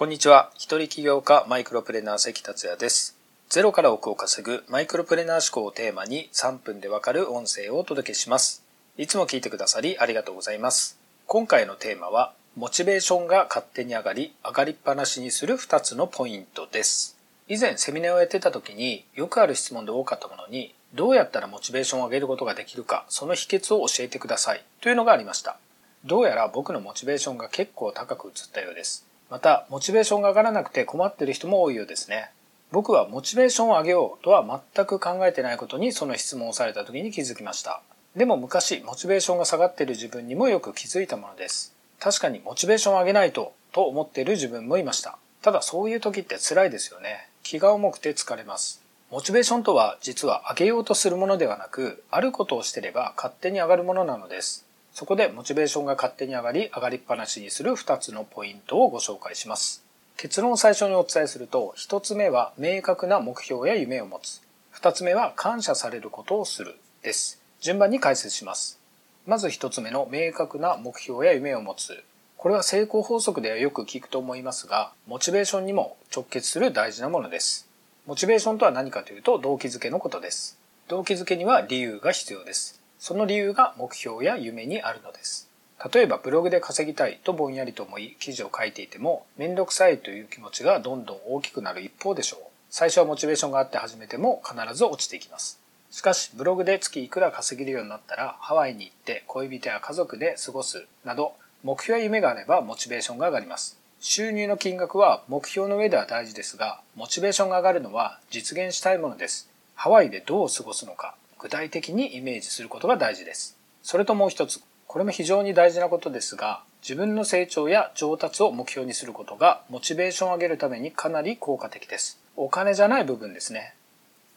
こんにちは。一人起業家マイクロプレナー関達也です。ゼロから億を稼ぐマイクロプレナー思考をテーマに3分でわかる音声をお届けします。いつも聞いてくださりありがとうございます。今回のテーマは、モチベーションが勝手に上がり、上がりっぱなしにする2つのポイントです。以前セミナーをやってた時によくある質問で多かったものに、どうやったらモチベーションを上げることができるか、その秘訣を教えてくださいというのがありました。どうやら僕のモチベーションが結構高く映ったようです。また、モチベーションが上がらなくて困ってる人も多いようですね。僕はモチベーションを上げようとは全く考えてないことにその質問をされた時に気づきました。でも昔、モチベーションが下がっている自分にもよく気づいたものです。確かにモチベーションを上げないと、と思っている自分もいました。ただそういう時って辛いですよね。気が重くて疲れます。モチベーションとは実は上げようとするものではなく、あることをしてれば勝手に上がるものなのです。そこでモチベーションが勝手に上がり上がりっぱなしにする2つのポイントをご紹介します。結論を最初にお伝えすると1つ目は明確な目標や夢を持つ。2つ目は感謝されることをする。です。順番に解説します。まず1つ目の明確な目標や夢を持つ。これは成功法則ではよく聞くと思いますがモチベーションにも直結する大事なものです。モチベーションとは何かというと動機づけのことです。動機づけには理由が必要です。その理由が目標や夢にあるのです。例えばブログで稼ぎたいとぼんやりと思い記事を書いていてもめんどくさいという気持ちがどんどん大きくなる一方でしょう。最初はモチベーションがあって始めても必ず落ちていきます。しかしブログで月いくら稼げるようになったらハワイに行って恋人や家族で過ごすなど目標や夢があればモチベーションが上がります。収入の金額は目標の上では大事ですがモチベーションが上がるのは実現したいものです。ハワイでどう過ごすのか具体的にイメージすることが大事です。それともう一つ、これも非常に大事なことですが、自分の成長や上達を目標にすることがモチベーションを上げるためにかなり効果的です。お金じゃない部分ですね。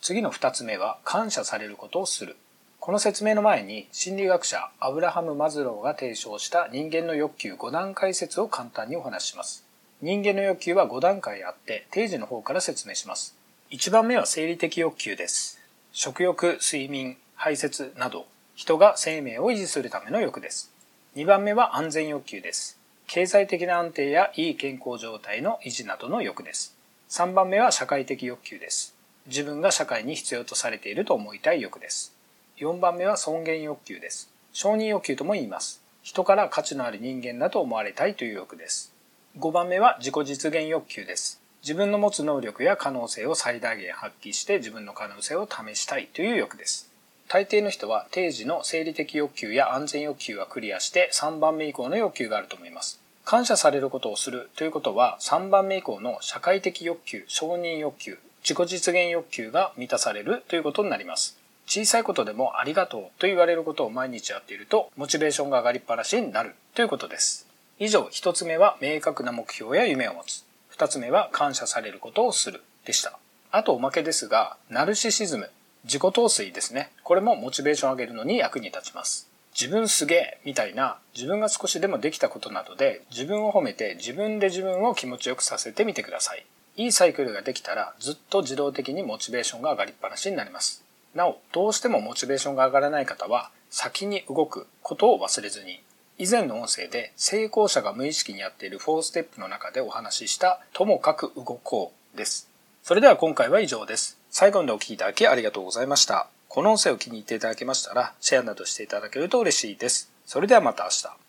次の二つ目は感謝されることをする。この説明の前に心理学者アブラハム・マズローが提唱した人間の欲求5段階説を簡単にお話しします。人間の欲求は5段階あって定時の方から説明します。1番目は生理的欲求です。食欲、睡眠、排泄など、人が生命を維持するための欲です。2番目は安全欲求です。経済的な安定やいい健康状態の維持などの欲です。3番目は社会的欲求です。自分が社会に必要とされていると思いたい欲です。4番目は尊厳欲求です。承認欲求とも言います。人から価値のある人間だと思われたいという欲です。5番目は自己実現欲求です。自分の持つ能力や可能性を最大限発揮して自分の可能性を試したいという欲です。大抵の人は定時の生理的欲求や安全欲求はクリアして3番目以降の欲求があると思います。感謝されることをするということは3番目以降の社会的欲求、承認欲求、自己実現欲求が満たされるということになります。小さいことでもありがとうと言われることを毎日やっているとモチベーションが上がりっぱなしになるということです。以上、一つ目は明確な目標や夢を持つ。二つ目は感謝されることをするでした。あとおまけですが、ナルシシズム、自己陶酔ですね。これもモチベーションを上げるのに役に立ちます。自分すげえみたいな自分が少しでもできたことなどで自分を褒めて自分で自分を気持ちよくさせてみてください。いいサイクルができたらずっと自動的にモチベーションが上がりっぱなしになります。なお、どうしてもモチベーションが上がらない方は先に動くことを忘れずに以前の音声で成功者が無意識にやっている4ステップの中でお話ししたともかく動こうです。それでは今回は以上です。最後までお聴きいただきありがとうございました。この音声を気に入っていただけましたらシェアなどしていただけると嬉しいです。それではまた明日。